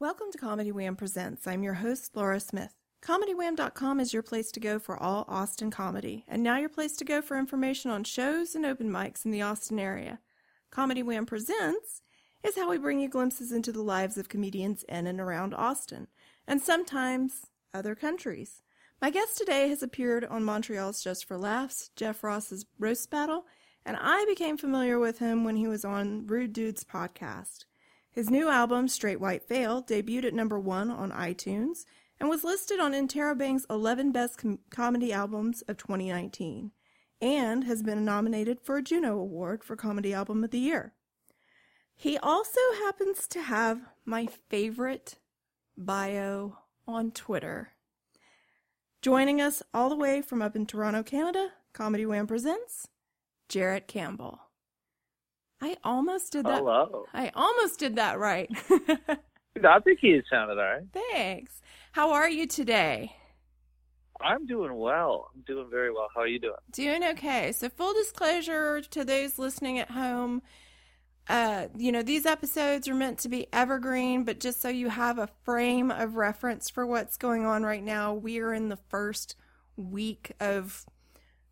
Welcome to Comedy Wham Presents. I'm your host, Laura Smith. ComedyWham.com is your place to go for all Austin comedy, and now your place to go for information on shows and open mics in the Austin area. Comedy Wham Presents is how we bring you glimpses into the lives of comedians in and around Austin, and sometimes other countries. My guest today has appeared on Montreal's Just for Laughs, Jeff Ross's Roast Battle, and I became familiar with him when he was on Rude Dudes podcast. His new album, Straight White Fail, debuted at number one on iTunes and was listed on Interrobang's 11 Best Com- Comedy Albums of 2019 and has been nominated for a Juno Award for Comedy Album of the Year. He also happens to have my favorite bio on Twitter. Joining us all the way from up in Toronto, Canada, Comedy Wham presents Jarrett Campbell. I almost did that. Hello. I almost did that right. I think he sounded all right. Thanks. How are you today? I'm doing well. I'm doing very well. How are you doing? Doing okay. So, full disclosure to those listening at home, uh, you know, these episodes are meant to be evergreen, but just so you have a frame of reference for what's going on right now, we are in the first week of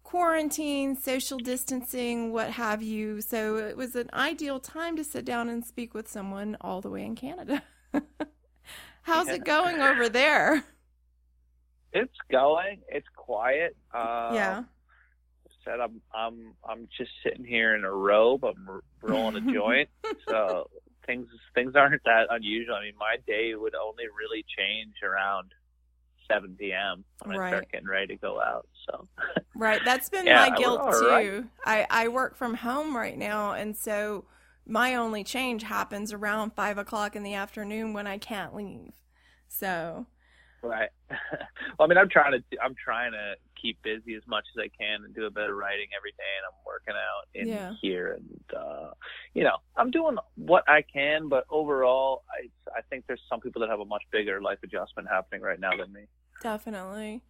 quarantine, social distancing, what have you. So, it was an ideal time to sit down and speak with someone all the way in Canada. How's it going over there? It's going. It's quiet. Um, yeah. Said I'm I'm I'm just sitting here in a robe. I'm r- rolling a joint. so things things aren't that unusual. I mean, my day would only really change around 7 p.m. when I Right. start getting ready to go out. So Right. That's been Yeah, my guilt too. right. I, I work from home right now and so my only change happens around five o'clock in the afternoon when I can't leave. So Right. well, I mean, I'm trying to I'm trying to keep busy as much as I can and do a bit of writing every day, and I'm working out in Yeah. here, and uh, you know, I'm doing what I can, but overall, I I think there's some people that have a much bigger life adjustment happening right now than me. Definitely.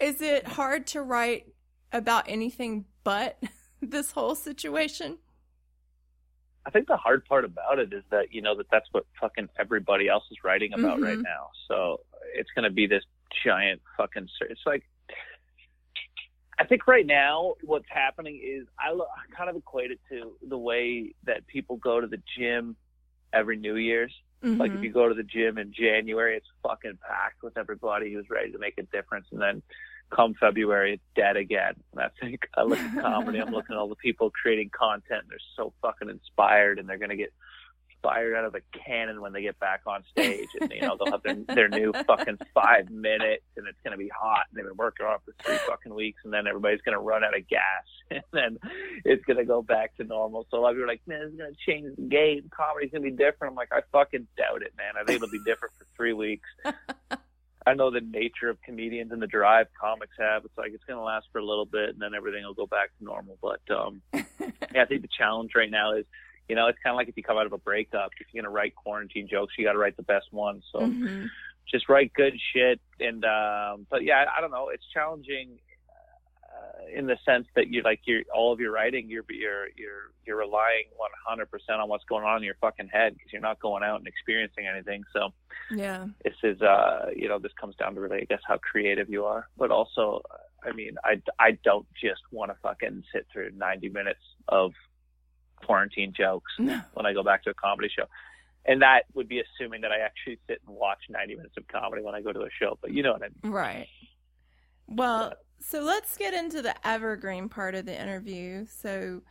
Is it hard to write about anything but this whole situation? I think the hard part about it is that you know that that's what fucking everybody else is writing about right Mhm. now. So it's going to be this giant fucking. It's like I think right now what's happening is I, lo- I kind of equate it to the way that people go to the gym every New Year's. Like if Mhm. you go to the gym in January, it's fucking packed with everybody who's ready to make a difference, and then come February, it's dead again. And I think I look at comedy, I'm looking at all the people creating content, and they're so fucking inspired, and they're gonna get fired out of a cannon when they get back on stage, and you know they'll have their, their new fucking five minutes, and it's gonna be hot, and they've been working on it for three fucking weeks, and then everybody's gonna run out of gas, and then it's gonna go back to normal. So a lot of people are like, man, it's gonna change the game. Comedy's gonna be different. I'm like, I fucking doubt it, man. I think it'll be different for three weeks. I know the nature of comedians and the drive comics have. It's like it's going to last for a little bit and then everything will go back to normal. But um, yeah, I think the challenge right now is, you know, it's kind of like if you come out of a breakup. If you're going to write quarantine jokes, you got to write the best ones. So Mhm. just write good shit. And um, but yeah, I, I don't know. It's challenging uh, in the sense that you're like you're all of your writing, you're you're you're you're relying 100% on what's going on in your fucking head because you're not going out and experiencing anything. So Yeah. this is uh you know this comes down to really I guess how creative you are but also I mean I I don't just want to fucking sit through 90 minutes of quarantine jokes No. when I go back to a comedy show and that would be assuming that I actually sit and watch 90 minutes of comedy when I go to a show but you know what I mean Right. Well, so let's get into the evergreen part of the interview. So,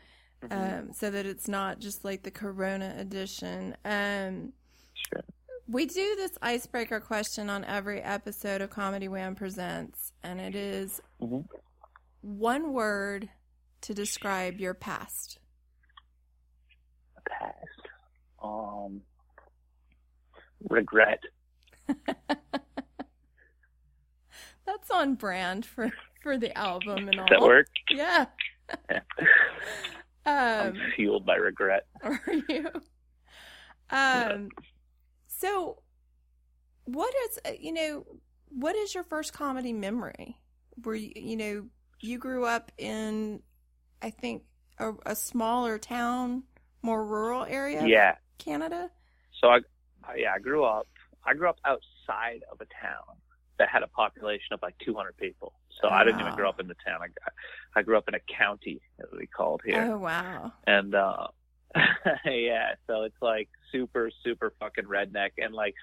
um, so that it's not just like the Corona edition. Um, sure we do this icebreaker question on every episode of Comedy Wham Presents, and it is Mhm. one word to describe your past. Past um regret That's on brand for for the album and all. does that work Yeah. I'm um, fueled by regret are you? Um, so what is uh, you know what is your first comedy memory? Were you you know you grew up in I think a, a smaller town, more rural area, yeah Canada. so I, yeah, I grew up I grew up outside of a town that had a population of like 200 people. So wow. I didn't even grow up in the town. I, I grew up in a county, as we called here. Oh wow! And uh, yeah, so it's like super, super fucking redneck, and like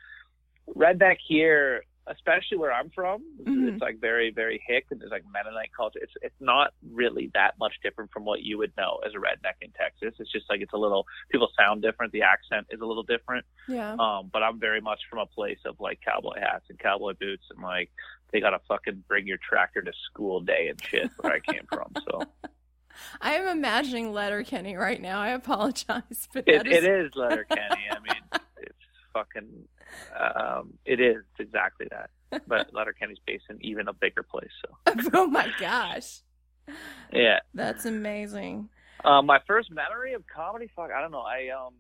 redneck here especially where I'm from, mm-hmm. it's like very, very hick and there's like Mennonite culture. It's it's not really that much different from what you would know as a redneck in Texas. It's just like it's a little people sound different. The accent is a little different. Yeah. Um, but I'm very much from a place of like cowboy hats and cowboy boots and like they gotta fucking bring your tractor to school day and shit where I came from. So. I am imagining Letterkenny right now. I apologize, but it, is... it is Letterkenny. I mean, it's fucking um, it is exactly that. But Letterkenny's based in even a bigger place. So. oh my gosh. Yeah. That's amazing. Um, my first memory of comedy, fuck, I don't know. I um,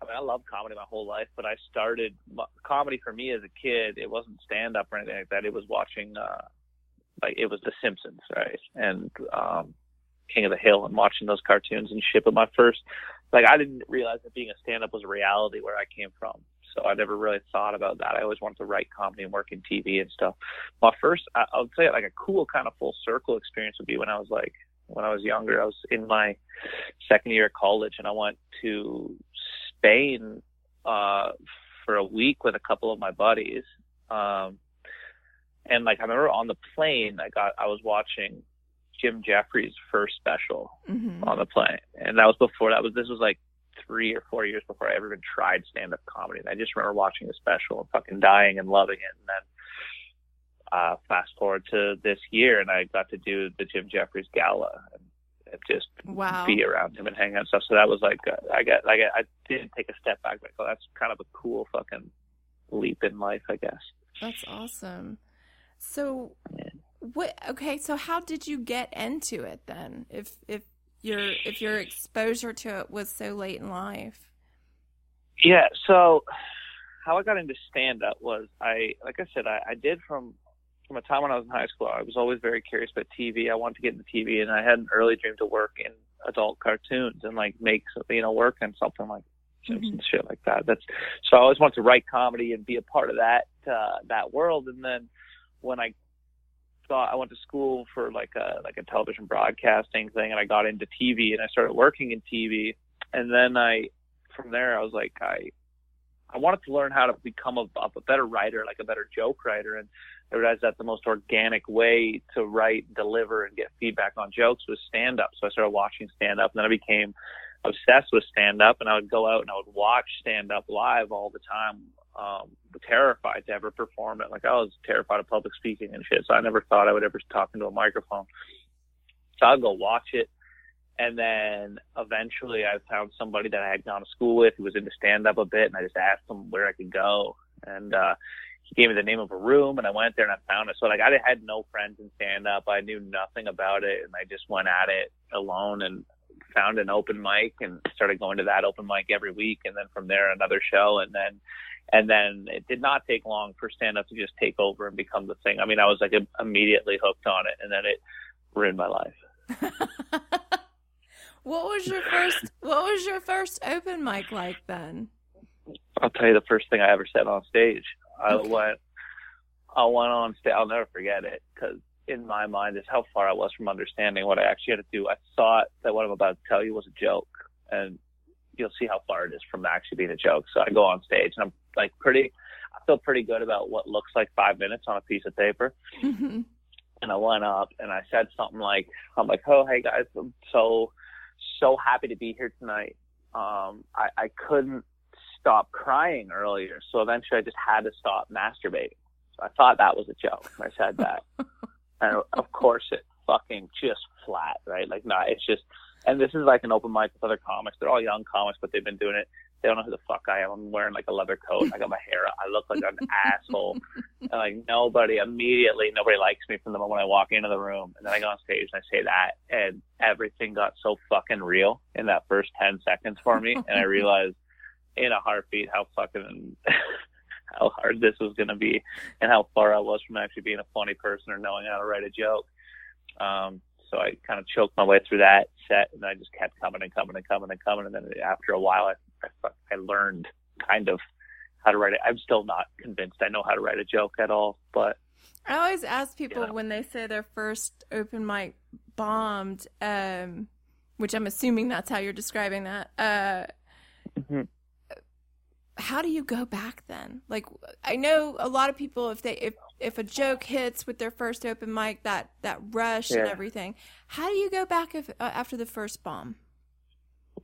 I mean, I love comedy my whole life, but I started comedy for me as a kid. It wasn't stand up or anything like that. It was watching, uh, like it was The Simpsons, right? And um, King of the Hill and watching those cartoons and shit. But my first, like, I didn't realize that being a stand up was a reality where I came from so I never really thought about that. I always wanted to write comedy and work in TV and stuff. My first, I, I would say, like a cool kind of full circle experience would be when I was like, when I was younger. I was in my second year of college, and I went to Spain uh, for a week with a couple of my buddies. Um, and like I remember on the plane, I got I was watching Jim Jeffries' first special mm-hmm. on the plane, and that was before that was this was like three or four years before I ever even tried stand up comedy. And I just remember watching the special and fucking dying and loving it. And then uh, fast forward to this year, and I got to do the Jim Jeffries Gala and, and just wow. be around him and hang out and stuff. So that was like, uh, I got like I, I did take a step back, oh, that's kind of a cool fucking leap in life, I guess. That's awesome. So, yeah. what? Okay, so how did you get into it then? If if your if your exposure to it was so late in life? Yeah, so how I got into stand up was I like I said, I, I did from from a time when I was in high school, I was always very curious about TV. I wanted to get into TV and I had an early dream to work in adult cartoons and like make you know, work on something like Simpsons mm-hmm. shit like that. That's so I always wanted to write comedy and be a part of that uh that world and then when I thought I went to school for like a like a television broadcasting thing, and I got into TV, and I started working in TV, and then I from there I was like I I wanted to learn how to become a, a better writer, like a better joke writer, and I realized that the most organic way to write, deliver, and get feedback on jokes was stand up. So I started watching stand up, and then I became obsessed with stand up, and I would go out and I would watch stand up live all the time um, terrified to ever perform it. Like I was terrified of public speaking and shit. So I never thought I would ever talk into a microphone. So I'd go watch it. And then eventually I found somebody that I had gone to school with who was into stand up a bit. And I just asked him where I could go. And, uh, he gave me the name of a room and I went there and I found it. So like I had no friends in stand up. I knew nothing about it and I just went at it alone and found an open mic and started going to that open mic every week. And then from there another show. And then and then it did not take long for stand up to just take over and become the thing. I mean, I was like immediately hooked on it, and then it ruined my life. what was your first? What was your first open mic like then? I'll tell you the first thing I ever said on stage. I okay. went, I went on stage. I'll never forget it because in my mind is how far I was from understanding what I actually had to do. I thought that what I'm about to tell you was a joke, and you'll see how far it is from actually being a joke. So I go on stage and I'm like pretty, I feel pretty good about what looks like five minutes on a piece of paper. Mm-hmm. And I went up and I said something like, I'm like, oh, hey guys, I'm so, so happy to be here tonight. Um, I, I couldn't stop crying earlier. So eventually I just had to stop masturbating. So I thought that was a joke. I said that. and of course it fucking just flat, right? Like, nah, it's just, and this is like an open mic with other comics. They're all young comics, but they've been doing it. They don't know who the fuck I am. I'm wearing like a leather coat. I got my hair. Up. I look like an asshole. And like nobody immediately, nobody likes me from the moment I walk into the room. And then I go on stage and I say that, and everything got so fucking real in that first ten seconds for me. And I realized in a heartbeat how fucking how hard this was going to be, and how far I was from actually being a funny person or knowing how to write a joke. Um, so I kind of choked my way through that set, and I just kept coming and coming and coming and coming. And then after a while, I I, I learned kind of how to write it. I'm still not convinced I know how to write a joke at all, but I always ask people Yeah. when they say their first open mic bombed, um, which I'm assuming that's how you're describing that. Uh, Mhm. how do you go back then? Like, I know a lot of people if they if if a joke hits with their first open mic, that that rush and everything. How do you go back if, uh, after the first bomb?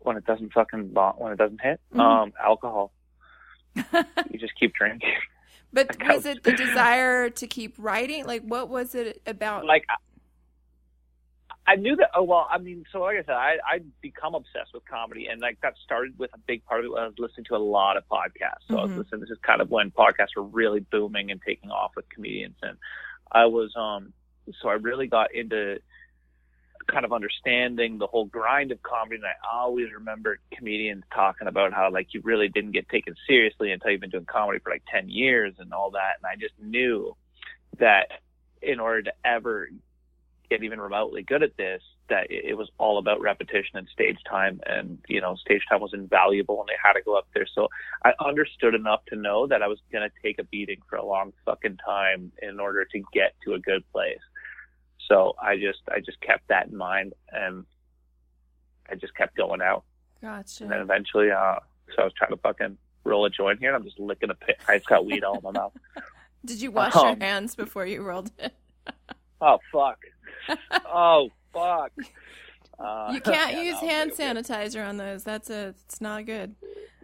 When it doesn't fucking when it doesn't hit, Mhm. um, alcohol. You just keep drinking. But was it the desire to keep writing? Like, what was it about? like I- I knew that. Oh well, I mean, so like I said, I I become obsessed with comedy, and like that started with a big part of it. When I was listening to a lot of podcasts. So I was Mhm. listening. This is kind of when podcasts were really booming and taking off with comedians, and I was um. So I really got into kind of understanding the whole grind of comedy, and I always remember comedians talking about how like you really didn't get taken seriously until you've been doing comedy for like ten years and all that, and I just knew that in order to ever get even remotely good at this, that it, it was all about repetition and stage time, and you know, stage time was invaluable, and they had to go up there. So I understood enough to know that I was going to take a beating for a long fucking time in order to get to a good place. So I just, I just kept that in mind, and I just kept going out, Gotcha. and then eventually, uh, so I was trying to fucking roll a joint here, and I'm just licking a pit. I just got weed all in my mouth. Did you wash your Um, hands before you rolled it? Oh fuck. oh fuck. Uh, You can't yeah, use no, hand sanitizer on those. That's a. It's not good.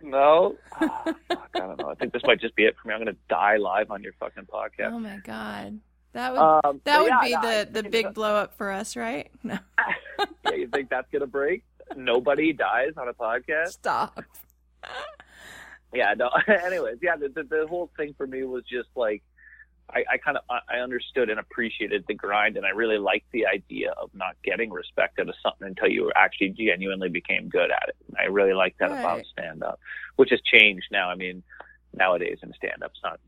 No. Ah, fuck, I don't know. I think this might just be it for me. I'm gonna die live on your fucking podcast. Oh my god, that would Um, that would yeah, be no, the the big that- blow up for us, right? No, yeah, you think that's gonna break? Nobody dies on a podcast. stop. Yeah, no. Anyways, yeah, the, the the whole thing for me was just like I, I kind of I understood and appreciated the grind, and I really liked the idea of not getting respect out of something until you actually genuinely became good at it. I really like that about stand up, which has changed now. I mean, nowadays in stand up, it's not.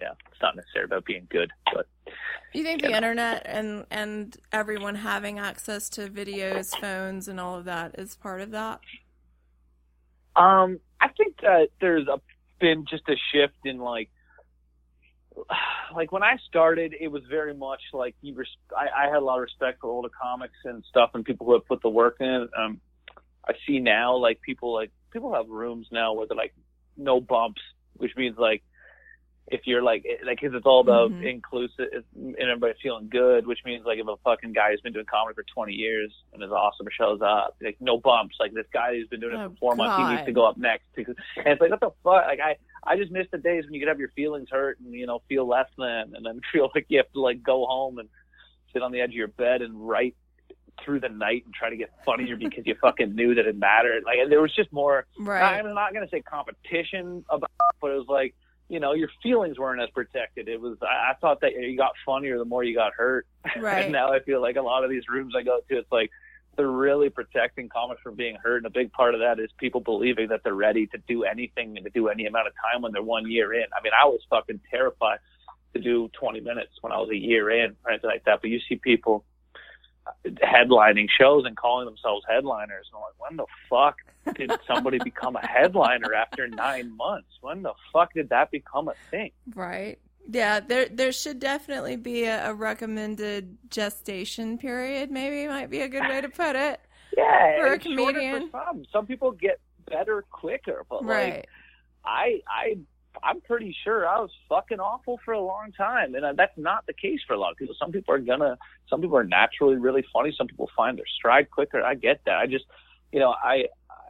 Yeah, it's not necessarily about being good, but you think You the know. internet and and everyone having access to videos, phones, and all of that is part of that? Um, I think that there's a, been just a shift in like, like when I started, it was very much like you. Res- I, I had a lot of respect for older comics and stuff, and people who have put the work in. Um, I see now like people like people have rooms now where they're like no bumps, which means like if you're like it- like 'cause it's all about Mhm. inclusive and everybody feeling good, which means like if a fucking guy who's been doing comedy for 20 years and is awesome shows up, like no bumps, like this guy who's been doing it Oh, for four months, he needs to go up next. Because, and it's like what the fuck? Like I I just miss the days when you could have your feelings hurt and you know feel less than, and then feel like you have to like go home and sit on the edge of your bed and write through the night and try to get funnier because you fucking knew that it mattered. Like there was just more Right. I'm not going to say competition about, it, but it was like, you know, your feelings weren't as protected. It was, I, I thought that you got funnier the more you got hurt. Right. and now I feel like a lot of these rooms I go to, it's like they're really protecting comics from being hurt. And a big part of that is people believing that they're ready to do anything and to do any amount of time when they're one year in. I mean, I was fucking terrified to do 20 minutes when I was a year in or anything like that. But you see people headlining shows and calling themselves headliners. And I'm like, when the fuck did somebody become a headliner after nine months? When the fuck did that become a thing? Right. Yeah, there there should definitely be a, a recommended gestation period. Maybe might be a good way to put it. Yeah, For a comedian. For some, some people get better quicker, but like I, I, I'm pretty sure I was fucking awful for a long time, and uh, that's not the case for a lot of people. Some people are gonna, some people are naturally really funny. Some people find their stride quicker. I get that. I just, you know, I,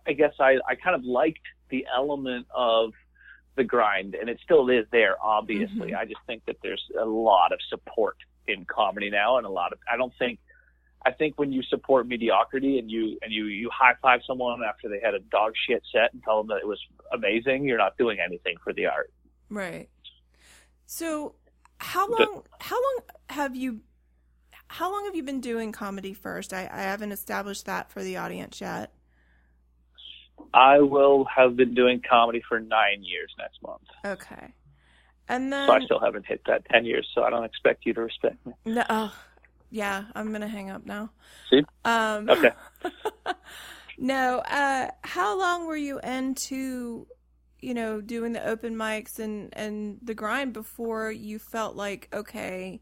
I guess I, I kind of liked the element of the grind, and it still is there, obviously. Mhm. I just think that there's a lot of support in comedy now, and a lot of, I don't think. I think when you support mediocrity and you and you you high five someone after they had a dog shit set and tell them that it was amazing, you're not doing anything for the art. Right. So, how long how long have you how long have you been doing comedy first? I, I haven't established that for the audience yet. I will have been doing comedy for nine years next month, Okay. And then so I still haven't hit that ten years. So I don't expect you to respect me. no, oh, yeah, I'm gonna hang up now. See? Um, Okay. no. Uh, how long were you into you know, doing the open mics and and the grind before you felt like, okay,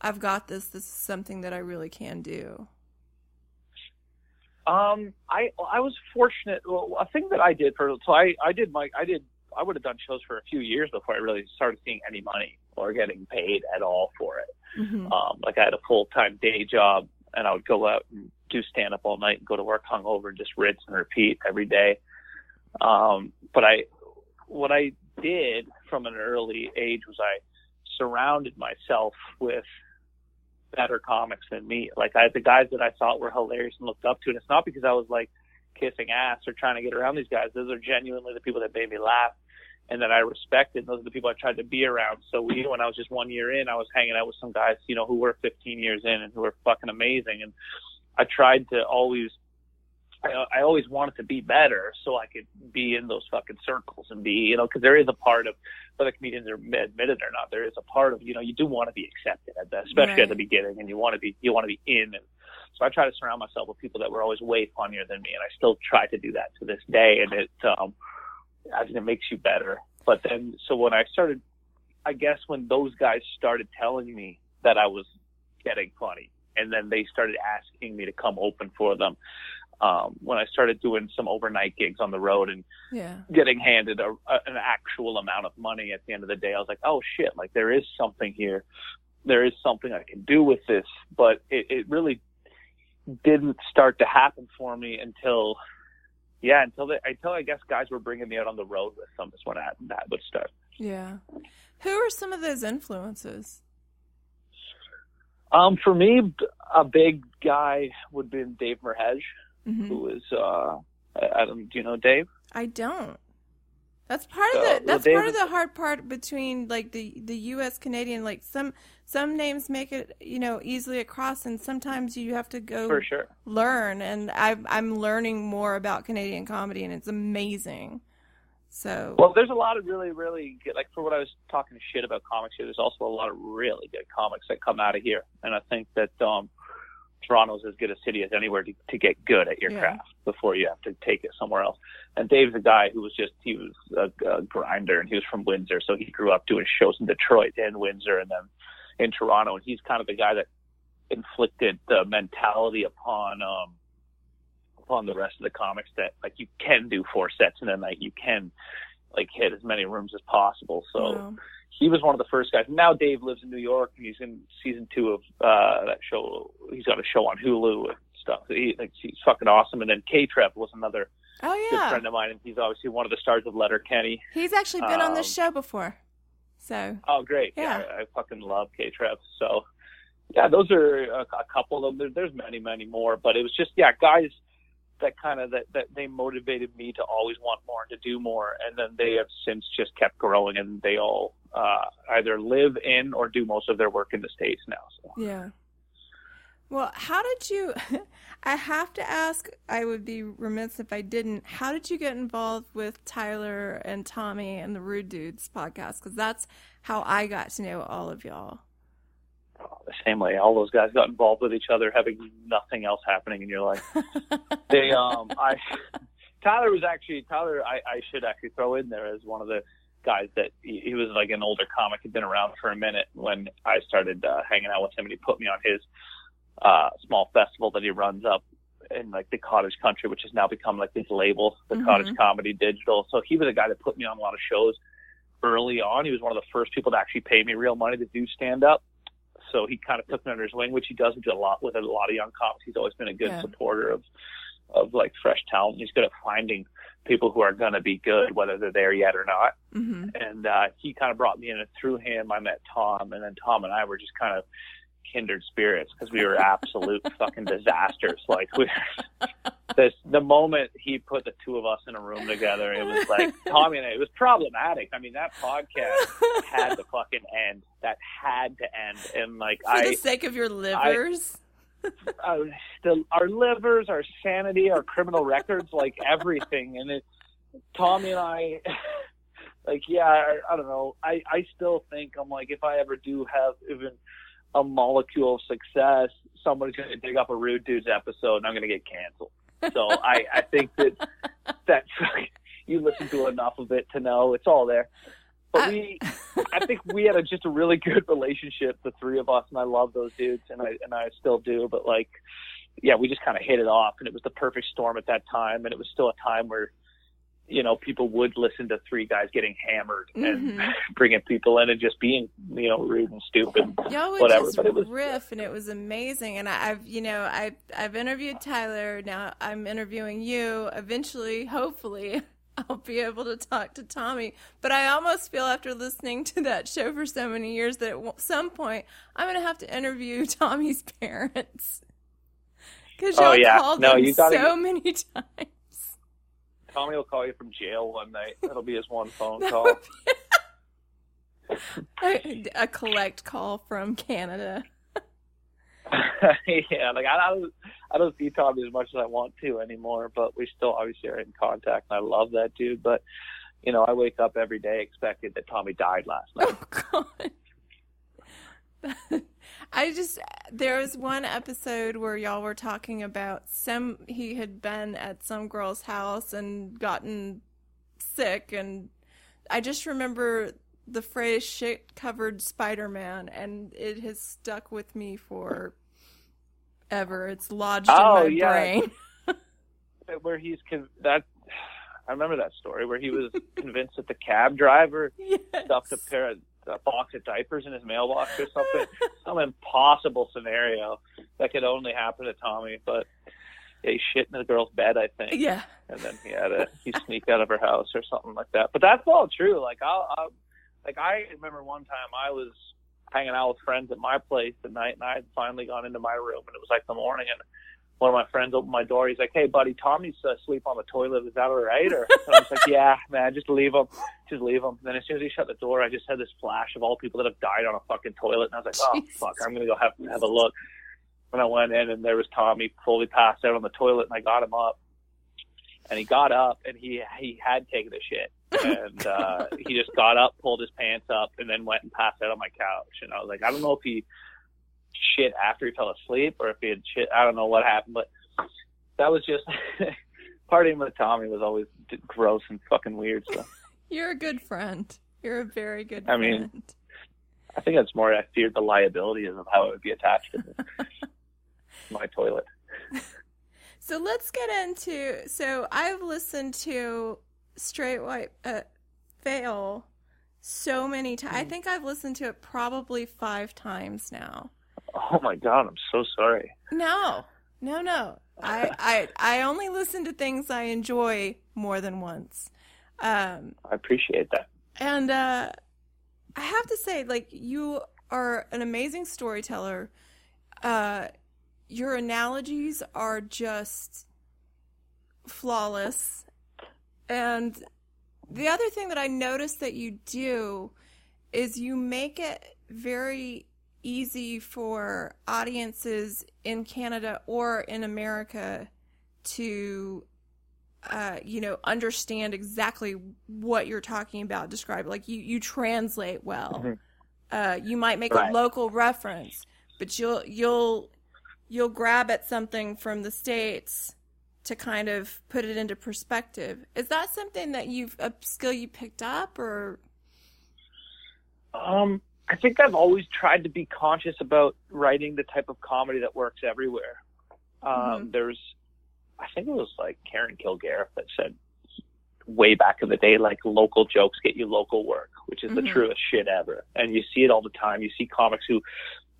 I've got this. This is something that I really can do. Um, I I was fortunate. Well, a thing that I did for so I I did my I did I would have done shows for a few years before I really started seeing any money or getting paid at all for it. Mm-hmm. Um, like I had a full time day job, and I would go out and do stand up all night and go to work hungover and just rinse and repeat every day. Um, but I, what I did from an early age was I surrounded myself with better comics than me. Like I the guys that I thought were hilarious and looked up to, and it's not because I was like kissing ass or trying to get around these guys. Those are genuinely the people that made me laugh and that I respected. Those are the people I tried to be around. So we, when I was just one year in, I was hanging out with some guys, you know, who were 15 years in and who were fucking amazing. And I tried to always, I, I always wanted to be better so I could be in those fucking circles and be, you know, because there is a part of whether comedians are admitted or not, there is a part of, you know, you do want to be accepted at the, especially Right. at the beginning, and you want to be, you want to be in. And so I try to surround myself with people that were always way funnier than me, and I still try to do that to this day. And it, um, I think it makes you better. But then, so when I started, I guess when those guys started telling me that I was getting funny, and then they started asking me to come open for them. Um, when I started doing some overnight gigs on the road and Yeah. getting handed a, a, an actual amount of money at the end of the day, I was like, oh shit, like there is something here. There is something I can do with this. But it, it really didn't start to happen for me until, yeah, until they, until I guess guys were bringing me out on the road with them is when I, that would start. Yeah. Who are some of those influences? Um, for me, a big guy would be Dave Merheje, hmm who is, uh, I don't, do you know Dave? I don't. That's part of So, the well, that's part of the hard part between like the the U.S. Canadian. Like some some names make it you know easily across, and sometimes you have to go For sure. learn. And I I'm learning more about Canadian comedy, and it's amazing. So Well, there's a lot of really, really good, like for what I was talking shit about comics here, there's also a lot of really good comics that come out of here. And I think that, um, Toronto's as good a city as anywhere to, to get good at your Yeah. craft before you have to take it somewhere else. And Dave's a guy who was just, he was a, a grinder and he was from Windsor. So he grew up doing shows in Detroit and Windsor and then in Toronto. And he's kind of the guy that inflicted the mentality upon, um, upon the rest of the comics that like you can do four sets in a night. You can like hit as many rooms as possible. So wow. He was one of the first guys. Now Dave lives in New York and he's in season two of uh that show. He's got a show on Hulu and stuff. He like he's fucking awesome. And then K Trev was another oh good friend of mine, and he's obviously one of the stars of Letterkenny. he's actually been on this Um, show before. So Oh, great! Yeah. I, I fucking love K Trev. So yeah, those are a, a couple of them. There, there's many, many more, but it was just yeah, guys that kind of that that they motivated me to always want more and to do more, and then they have since just kept growing, and they all uh, either live in or do most of their work in the states now. So. Yeah. Well, how did you? I have to ask. I would be remiss if I didn't. How did you get involved with Tyler and Tommy and the Rude Dudes podcast? Because that's how I got to know all of y'all. Oh, the same way all those guys got involved with each other, having nothing else happening in your life. they um I Tyler was actually Tyler I, I should actually throw in there as one of the guys that he, he was like an older comic had been around for a minute when I started uh, hanging out with him and he put me on his uh small festival that he runs up in like the cottage country which has now become like his label the Mhm. cottage comedy digital so he was a guy that put me on a lot of shows early on he was one of the first people to actually pay me real money to do stand up so he kind of took me under his wing, which he does do a lot with a lot of young comics. He's always been a good Yeah. supporter of of like fresh talent. He's good at finding people who are going to be good, whether they're there yet or not. hmm And uh, he kind of brought me in, and through him, I met Tom, and then Tom and I were just kind of kindred spirits because we were absolute fucking disasters. Like we, this the moment he put the two of us in a room together, it was like Tommy and I. It was problematic. I mean, that podcast had to fucking end. That had to end. And like For I, the sake of your livers. uh, the, our livers, our sanity, our criminal records, like everything. And it, Tommy and I, like, yeah, I, I don't know. I, I still think I'm like, if I ever do have even a molecule of success, somebody's going to dig up a Rude Dudes episode and I'm going to get canceled. So I, I think that that you listen to enough of it to know it's all there. But we, I think we had a, just a really good relationship, the three of us, and I love those dudes, and I and I still do. But like, yeah, we just kind of hit it off, and it was the perfect storm at that time, and it was still a time where you know, people would listen to three guys getting hammered and Mhm. bringing people in and just being, you know, rude and stupid. Y'all would Whatever, just but it was- riff, and it was amazing. And I, I've, you know, I, I've interviewed Tyler. Now I'm interviewing you. Eventually, hopefully, I'll be able to talk to Tommy. But I almost feel after listening to that show for so many years that at some point I'm going to have to interview Tommy's parents because Oh, y'all yeah. called No, them so many times. Tommy will call you from jail one night. That'll be his one phone call. be- a collect call from Canada. yeah, like I don't, I don't see Tommy as much as I want to anymore, but we still obviously are in contact, and I love that dude. But you know, I wake up every day expecting that Tommy died last night. Oh God. I just there was one episode where y'all were talking about some he had been at some girl's house and gotten sick and I just remember the phrase shit covered Spider Man and it has stuck with me for ever. It's lodged Oh, in my yeah. brain. Where he's con- that, I remember that story where he was convinced that the cab driver yes. stuffed a pair of a box of diapers in his mailbox or something. Some impossible scenario that could only happen to Tommy, but yeah, he shit in the girl's bed, I think, Yeah. and then he had a he sneaked out of her house or something like that. But that's all true. Like I'll, I'll like I remember one time I was hanging out with friends at my place at night, and I had finally gone into my room, and it was like the morning, and one of my friends opened my door. He's like, "Hey, buddy, Tommy's asleep on the toilet. Is that all right?" Or and I was like, "Yeah, man, just leave him, just leave him." And then as soon as he shut the door, I just had this flash of all people that have died on a fucking toilet, and I was like, "Oh Jesus. fuck, I'm gonna go have have a look." When I went in, and there was Tommy fully passed out on the toilet, and I got him up, and he got up, and he he had taken a shit. and uh, he just got up, pulled his pants up, and then went and passed out on my couch. And I was like, I don't know if he shit after he fell asleep or if he had shit. I don't know what happened, but that was just partying with Tommy was always gross and fucking weird. So You're a good friend. You're a very good I mean- I think that's more I feared the liabilities of how it would be attached to my toilet. So let's get into. So I've listened to Straight White uh, Fail so many times. I think I've listened to it probably five times now. Oh my god, I'm so sorry. No, no, no. I I I only listen to things I enjoy more than once. Um, I appreciate that. and uh, I have to say, like, you are an amazing storyteller. Uh, your analogies are just flawless. And the other thing that I noticed that you do is you make it very easy for audiences in Canada or in America to uh, you know, understand exactly what you're talking about, describe. Like you, you translate well. Mhm. Uh, you might make Right. a local reference, but you'll you'll you'll grab at something from the states to kind of put it into perspective. Is that something that you've a skill you picked up, or Um, I think I've always tried to be conscious about writing the type of comedy that works everywhere. Um, There's, I think it was like Karen Kilgariff that said way back in the day, like local jokes get you local work, which is the Mhm. truest shit ever. And you see it all the time. You see comics who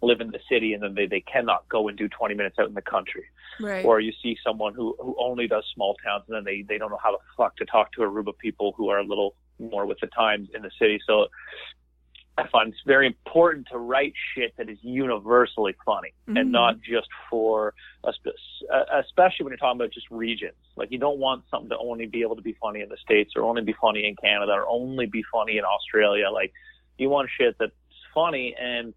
live in the city and then they, they cannot go and do 20 minutes out in the country. right? Or you see someone who, who only does small towns and then they, they don't know how the fuck to talk to a group of people who are a little more with the times in the city. So I find it's very important to write shit that is universally funny Mhm. and not just for, especially when you're talking about just regions. Like you don't want something to only be able to be funny in the States or only be funny in Canada or only be funny in Australia. Like you want shit that's funny and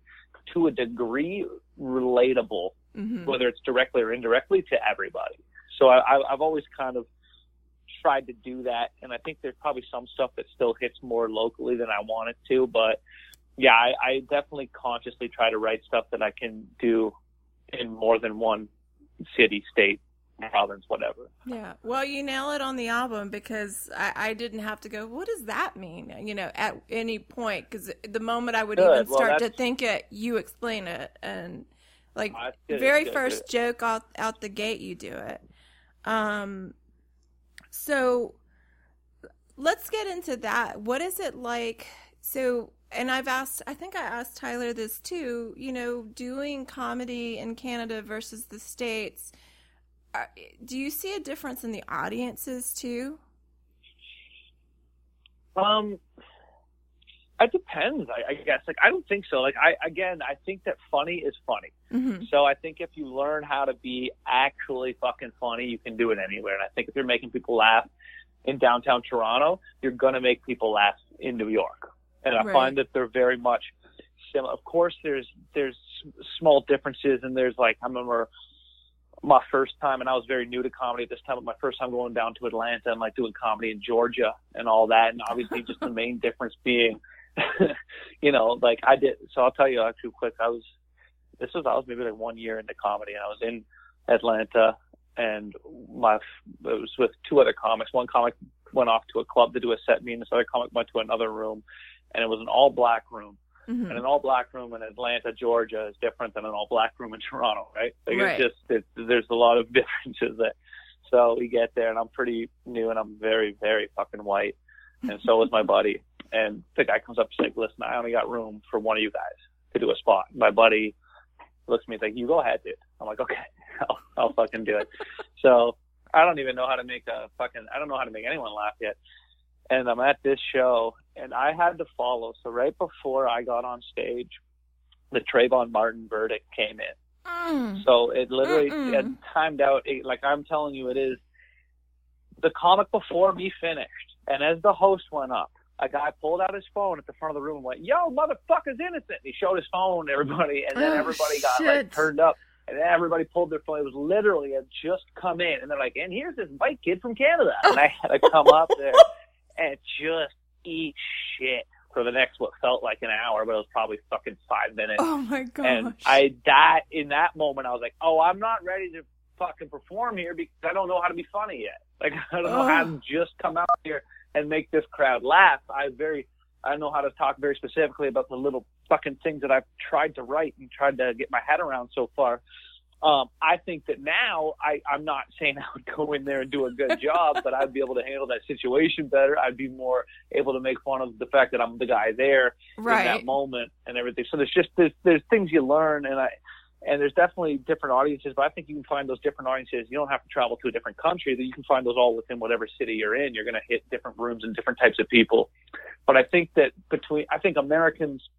to a degree relatable Mhm. whether it's directly or indirectly to everybody. So I, I, I've always kind of tried to do that, and I think there's probably some stuff that still hits more locally than I want it to. But yeah, I, I definitely consciously try to write stuff that I can do in more than one city, state, province, whatever. Yeah. Well, you nail it on the album because I, I didn't have to go, what does that mean? You know, at any point, because the moment I would Good. even Well, start to think it, you explain it. And like, Oh, good, very good, first joke out, out the gate, you do it. Um, so let's get into that. What is it like? So, and I've asked, I think I asked Tyler this too, you know, doing comedy in Canada versus the States. Are, do you see a difference in the audiences too? Um, it depends. I, I guess. Like, I don't think so. Like, I again, I think that funny is funny. Mm-hmm. So I think if you learn how to be actually fucking funny, you can do it anywhere. And I think if you're making people laugh in downtown Toronto, you're gonna make people laugh in New York. And I Right. find that they're very much similar. Of course, there's there's small differences, and there's like I remember my first time, and I was very new to comedy at this time. But my first time going down to Atlanta and like doing comedy in Georgia and all that, and obviously just the main difference being, you know, like I did. So I'll tell you actually quick. I was this was I was maybe like one year into comedy, and I was in Atlanta, and my it was with two other comics. One comic went off to a club to do a set, me and this other comic went to another room, and it was an all black room. Mm-hmm. And an all black room in Atlanta, Georgia is different than an all black room in Toronto, right? Like Right. it's just it's, there's a lot of differences there. So we get there and I'm pretty new and I'm very, very fucking white. And so is my buddy. And the guy comes up and says, Listen, I only got room for one of you guys to do a spot. My buddy looks at me and like, You go ahead, dude. I'm like, Okay, I'll, I'll fucking do it. So I don't even know how to make a fucking I don't know how to make anyone laugh yet. And I'm at this show and I had to follow. So right before I got on stage, the Trayvon Martin verdict came in. Mm. So it literally Mm-mm. it timed out. It, like I'm telling you, it is the comic before me finished, and as the host went up, a guy pulled out his phone at the front of the room and went, "Yo, motherfucker's innocent." And he showed his phone to everybody, and then Oh, everybody got shit. like turned up. And then everybody pulled their phone. It was literally had just come in, and they're like, "And here's this white kid from Canada." And I had to come up there and just eat shit for the next what felt like an hour, but it was probably fucking five minutes. Oh my gosh. And I that in that moment I was like, oh, I'm not ready to fucking perform here because I don't know how to be funny yet. Like I don't know how to just come out here and make this crowd laugh. I very I know how to talk very specifically about the little fucking things that I've tried to write and tried to get my head around so far. Um, I think that now I, I'm not saying I would go in there and do a good job, but I'd be able to handle that situation better. I'd be more able to make fun of the fact that I'm the guy there in that moment and everything. So there's just there's there's things you learn and I and there's definitely different audiences, but I think you can find those different audiences. You don't have to travel to a different country; that you can find those all within whatever city you're in. You're going to hit different rooms and different types of people. But I think that between I think Americans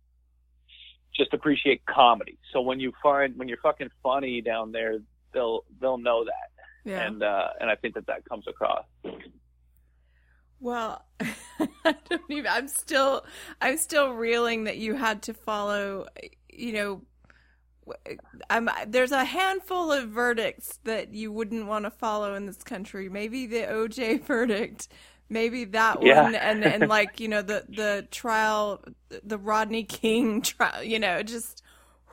just appreciate comedy. So when you find when you're fucking funny down there, they'll they'll know that, yeah. and uh, and I think that that comes across. Well, I don't even. I'm still. I'm still reeling that you had to follow. You know, I'm. There's a handful of verdicts that you wouldn't want to follow in this country. Maybe the OJ verdict. Maybe that Yeah. one, and and like you know the the trial, the Rodney King trial. You know, just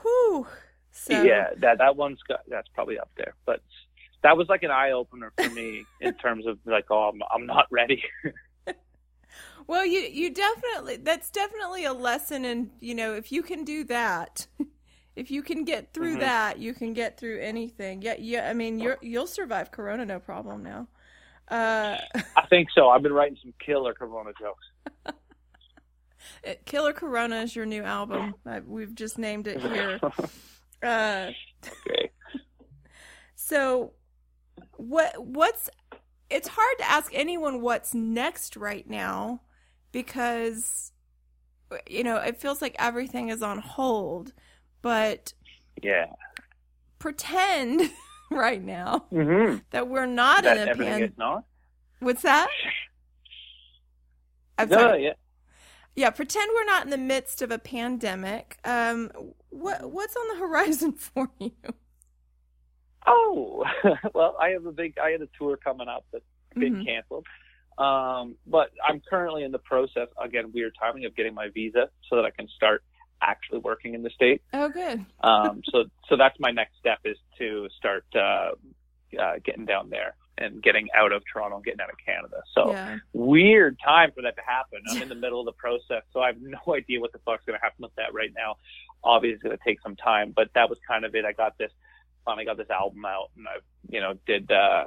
whew. So, yeah, that that one's got that's probably up there. But that was like an eye opener for me in terms of like, oh, I'm I'm not ready. Well, you you definitely that's definitely a lesson and you know if you can do that, if you can get through Mhm. that, you can get through anything. Yeah, yeah. I mean, you're you'll survive Corona no problem now. Uh, I think so. I've been writing some killer Corona jokes. Killer Corona is your new album. Uh, we've just named it here. Uh, okay. so, what what's it's hard to ask anyone what's next right now because you know it feels like everything is on hold. But Yeah. pretend right now Mm-hmm. that we're not That in a pandemic. What's that? I'm No, sorry. yeah. Yeah, pretend we're not in the midst of a pandemic. Um, what what's on the horizon for you? Oh, well, I have a big. I had a tour coming up that's been Mhm. canceled. Um, but I'm currently in the process. Again, weird timing of getting my visa so that I can start actually working in the state. Oh, good. Um, so, so that's my next step is to start, uh, uh, getting down there and getting out of Toronto and getting out of Canada. So Yeah. weird time for that to happen. I'm in the middle of the process, so I have no idea what the fuck's going to happen with that right now. Obviously, it's going to take some time, but that was kind of it. I got this, finally got this album out, and I, you know, did uh,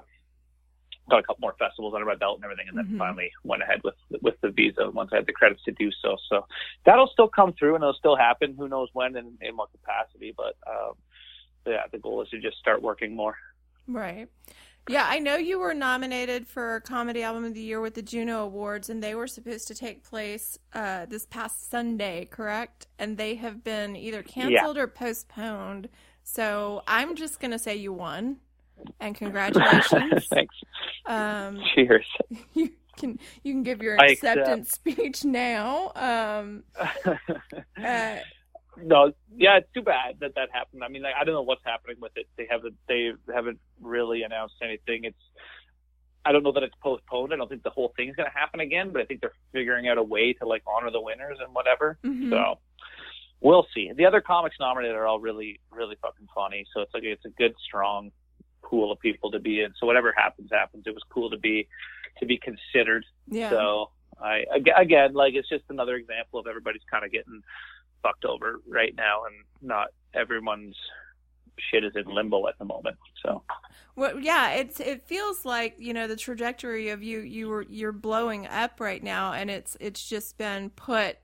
got a couple more festivals under my belt and everything, and then Mhm. finally went ahead with with the visa once I had the credits to do so. So that'll still come through, and it'll still happen. Who knows when and in what capacity, but. Um, yeah, the goal is to just start working more. Right. Yeah, I know you were nominated for Comedy Album of the Year with the Juno Awards, and they were supposed to take place uh, this past Sunday, correct? And they have been either canceled or postponed. So I'm just going to say you won, and congratulations. Thanks. um, Cheers. you can you can give your I accept. acceptance speech now. Um, uh, no, yeah, it's too bad that that happened. I mean, like, I don't know what's happening with it. They haven't they haven't really announced anything. It's I don't know that it's postponed. I don't think the whole thing is going to happen again, but I think they're figuring out a way to like honor the winners and whatever. mhm. So we'll see. The other comics nominated are all really, really fucking funny. So it's like it's a good, strong pool of people to be in. So whatever happens, happens. It was cool to be to be considered. yeah. So I again, like it's just another example of everybody's kind of getting fucked over right now, and not everyone's shit is in limbo at the moment. So Well, yeah, it's it feels like you know the trajectory of you you were you're blowing up right now, and it's it's just been put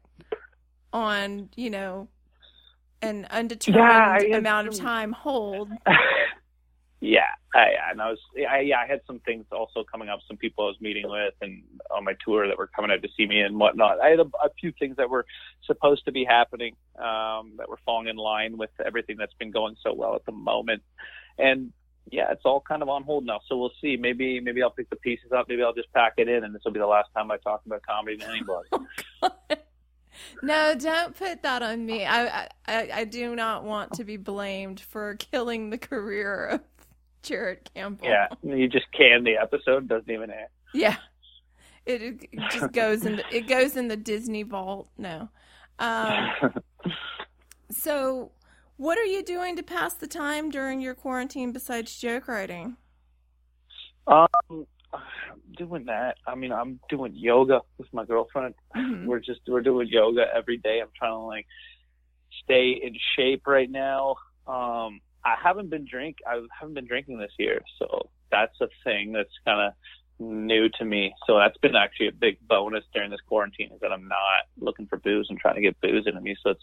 on you know an undetermined Yeah, amount of time hold. yeah, I, and I was I, yeah I had some things also coming up, some people I was meeting with, and on my tour that were coming out to see me and whatnot. I had a, a few things that were supposed to be happening um, that were falling in line with everything that's been going so well at the moment, and yeah, it's all kind of on hold now. So we'll see. Maybe maybe I'll pick the pieces up. Maybe I'll just pack it in, and this will be the last time I talk about comedy to anybody. no, don't put that on me. I, I I do not want to be blamed for killing the career of Jarrett Campbell. yeah, you just can the episode. Doesn't even air. Yeah. It, it just goes in the, it goes in the Disney vault. No. Um, so what are you doing to pass the time during your quarantine besides joke writing? Um, doing that. I mean, I'm doing yoga with my girlfriend. Mhm. We're just we're doing yoga every day. I'm trying to like stay in shape right now. Um, I haven't been drink. I haven't been drinking this year, so that's a thing that's kind of new to me. So that's been actually a big bonus during this quarantine is that I'm not looking for booze and trying to get booze into me. So it's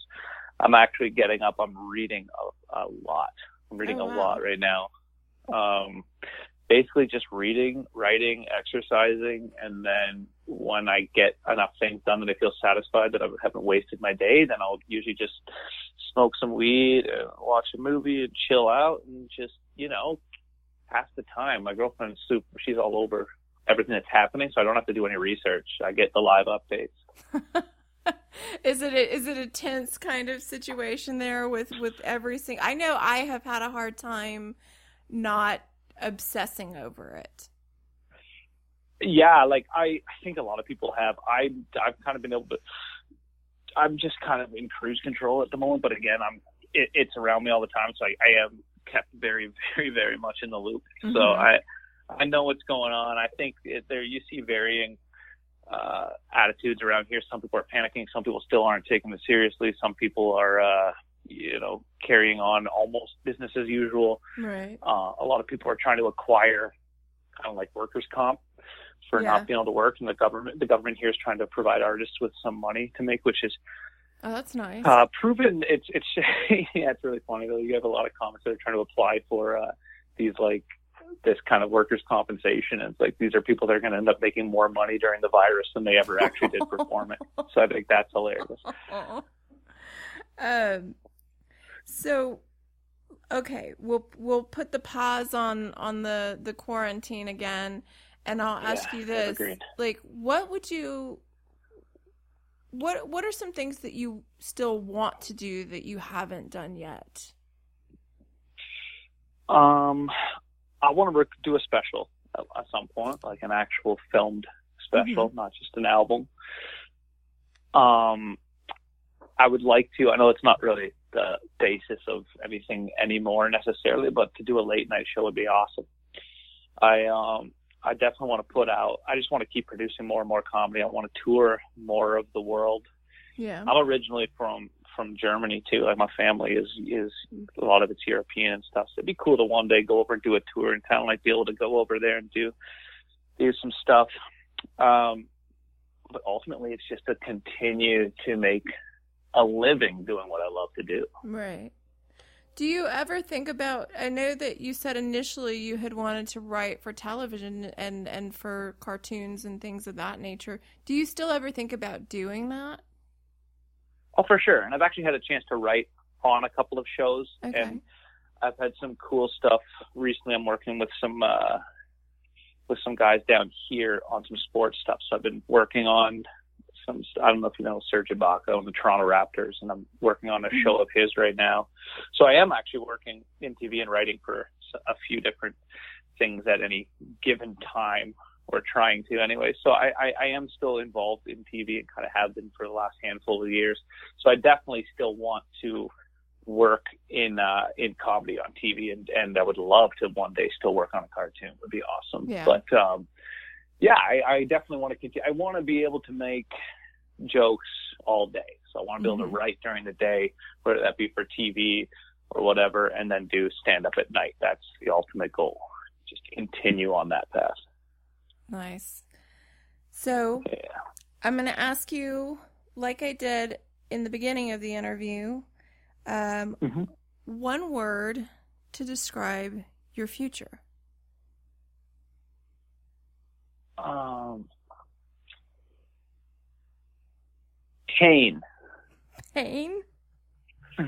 I'm actually getting up. I'm reading a, a lot. I'm reading Oh, a lot right now. Um, basically just reading, writing, exercising, and then when I get enough things done that I feel satisfied that I haven't wasted my day, then I'll usually just smoke some weed, uh, watch a movie, and chill out, and just you know pass the time. My girlfriend's super; she's all over everything that's happening, so I don't have to do any research. I get the live updates. is it a, is it a tense kind of situation there with with every single I know I have had a hard time not obsessing over it. Yeah, like I, I think a lot of people have. I, I've kind of been able to. I'm just kind of in cruise control at the moment, but again, I'm. It, it's around me all the time, so I, I am kept very, very, very much in the loop. So Mhm. I, I know what's going on. I think it, there you see varying uh, attitudes around here. Some people are panicking. Some people still aren't taking it seriously. Some people are, uh, you know, carrying on almost business as usual Right. uh, a lot of people are trying to acquire kind of like workers' comp for Yeah. not being able to work, and the government the government here is trying to provide artists with some money to make, which is Oh, that's nice. uh, proven. It's it's yeah, it's really funny though. You have a lot of comics that are trying to apply for uh, these like this kind of workers' compensation, and it's like these are people that are going to end up making more money during the virus than they ever actually did perform it. So I think that's hilarious. um so okay we'll we'll put the pause on on the the quarantine again and i'll ask Yeah, you this agreed. like what would you what what are some things that you still want to do that you haven't done yet Um, I want to do a special at, at some point, like an actual filmed special, not just an album. Um, I would like to. I know it's not really the basis of anything anymore necessarily, but to do a late night show would be awesome. I um I definitely want to put out. I just want to keep producing more and more comedy. I want to tour more of the world. Yeah. I'm originally from from Germany too. Like my family is is a lot of it's European and stuff. So it'd be cool to one day go over and do a tour and kind of like be able to go over there and do do some stuff. Um, but ultimately, it's just to continue to make a living doing what I love to do. Right. Do you ever think about? I know that you said initially you had wanted to write for television and and for cartoons and things of that nature. Do you still ever think about doing that? Oh, for sure. And I've actually had a chance to write on a couple of shows, Okay. and I've had some cool stuff recently. I'm working with some uh, with some guys down here on some sports stuff. So I've been working on some. I don't know if you know Serge Ibaka and the Toronto Raptors, and I'm working on a show of his right now. So I am actually working in TV and writing for a few different things at any given time. Or trying to anyway. So I, I, I am still involved in TV and kind of have been for the last handful of years. So I definitely still want to work in uh, in comedy on TV, and and I would love to one day still work on a cartoon. Would be awesome. Yeah. But um, yeah, I, I definitely want to continue. I want to be able to make jokes all day. So I want to be able Mhm. to write during the day, whether that be for TV or whatever, and then do stand up at night. That's the ultimate goal. Just continue on that path. Nice. So Yeah. I'm going to ask you, like I did in the beginning of the interview, um, Mhm. one word to describe your future. Um, Kane. Pain,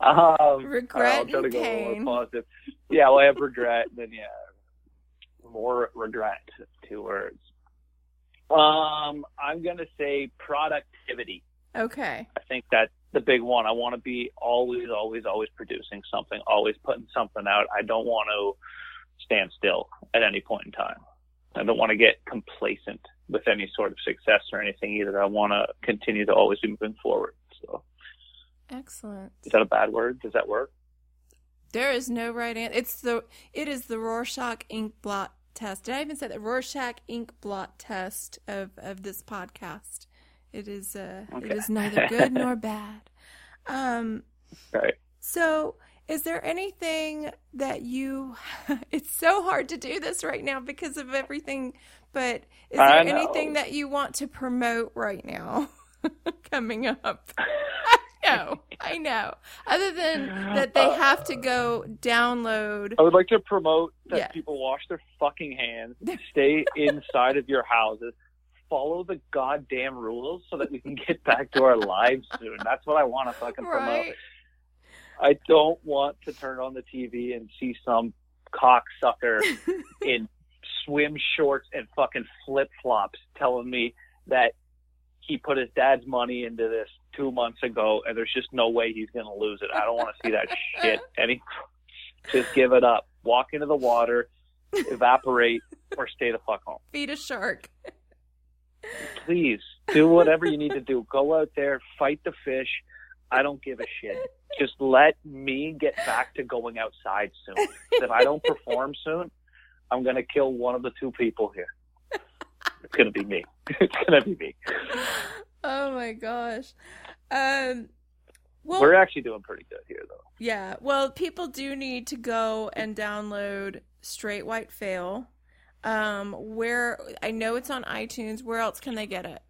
um, Regret I'll try to and go a little pain. more positive. Yeah, well, I have regret, and then yeah, more regret. Two words. Um, I'm gonna say productivity. okay. I think that's the big one. I want to be always, always, always producing something, always putting something out. I don't want to stand still at any point in time. I don't want to get complacent with any sort of success or anything either. I want to continue to always be moving forward. So, Excellent. is that a bad word? Does that work? There is no right answer. It's the it is the Rorschach ink blot test. Did I even say the Rorschach ink blot test of of this podcast? It is uh it Okay. is neither good nor bad. Um Right. so is there anything that you it's so hard to do this right now because of everything, but is there anything that you want to promote right now coming up? I know, I know. Other than that they uh, have to go download I would like to promote that Yeah. people wash their fucking hands, stay inside of your houses, follow the goddamn rules so that we can get back to our lives soon. That's what I want to fucking promote. I don't want to turn on the TV and see some cocksucker in swim shorts and fucking flip flops telling me that he put his dad's money into this two months ago and there's just no way he's going to lose it. I don't want to see that shit. Any, just give it up. Walk into the water, evaporate, or stay the fuck home. Feed a shark. Please do whatever you need to do. Go out there, fight the fish. I don't give a shit. Just let me get back to going outside soon. If I don't perform soon, I'm gonna kill one of the two people here. It's gonna be me. It's gonna be me. Oh my gosh. Um well We're actually doing pretty good here, though. yeah, well people do need to go and download Straight White Fail. Um where I know it's on iTunes, where else can they get it?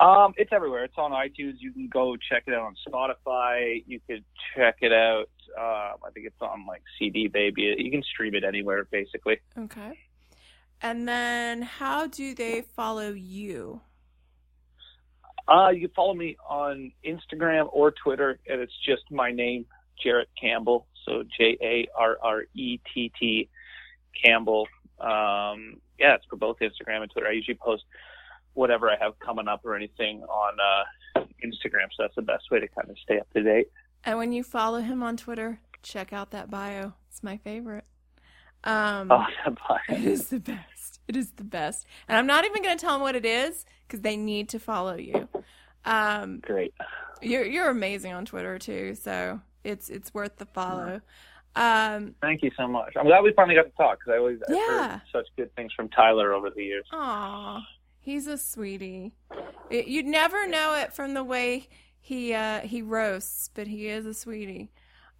Um, it's everywhere. It's on iTunes. You can go check it out on Spotify. You could check it out. Um, I think it's on like CD Baby. You can stream it anywhere, basically. Okay. And then how do they follow you? Uh, you can follow me on Instagram or Twitter, and it's just my name, Jarrett Campbell. So J A R R E T T Campbell. Um, yeah, it's for both Instagram and Twitter. I usually post whatever I have coming up or anything on uh, Instagram, so that's the best way to kind of stay up to date. And when you follow him on Twitter, check out that bio. It's my favorite. Um Oh, It is the best. It is the best. And I'm not even going to tell them what it is because they need to follow you. Um, great. you're you're amazing on Twitter too, so it's it's worth the follow. Um, Thank you so much. I'm glad we finally got to talk because I always I've heard such good things from Tyler over the years. Aw, he's a sweetie. It, you'd never know it from the way he uh, he roasts, but he is a sweetie.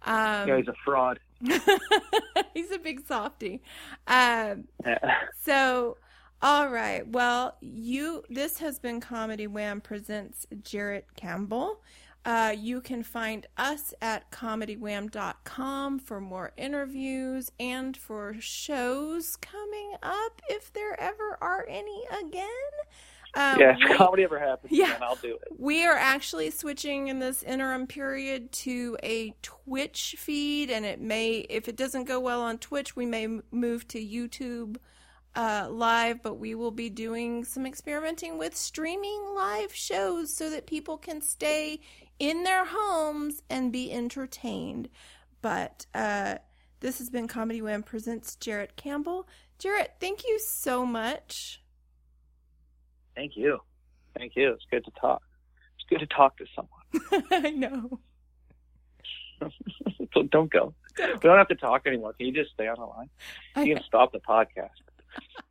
Um, yeah, he's a fraud. he's a big softy. Um, Yeah. so, all right. Well, you. This has been Comedy Wham presents Jarrett Campbell. Uh, you can find us at comedywham.com for more interviews and for shows coming up, if there ever are any again. Um, yeah, if comedy ever happens, Yeah. then I'll do it. we are actually switching in this interim period to a Twitch feed, and it may, if it doesn't go well on Twitch, we may move to YouTube uh, live, but we will be doing some experimenting with streaming live shows so that people can stay in their homes and be entertained. But uh, this has been Comedy Wham presents Jarrett Campbell. Jarrett, thank you so much. Thank you. Thank you. It's good to talk. It's good to talk to someone. I know. So don't go. We don't have to talk anymore. Can you just stay on the line? You can stop the podcast.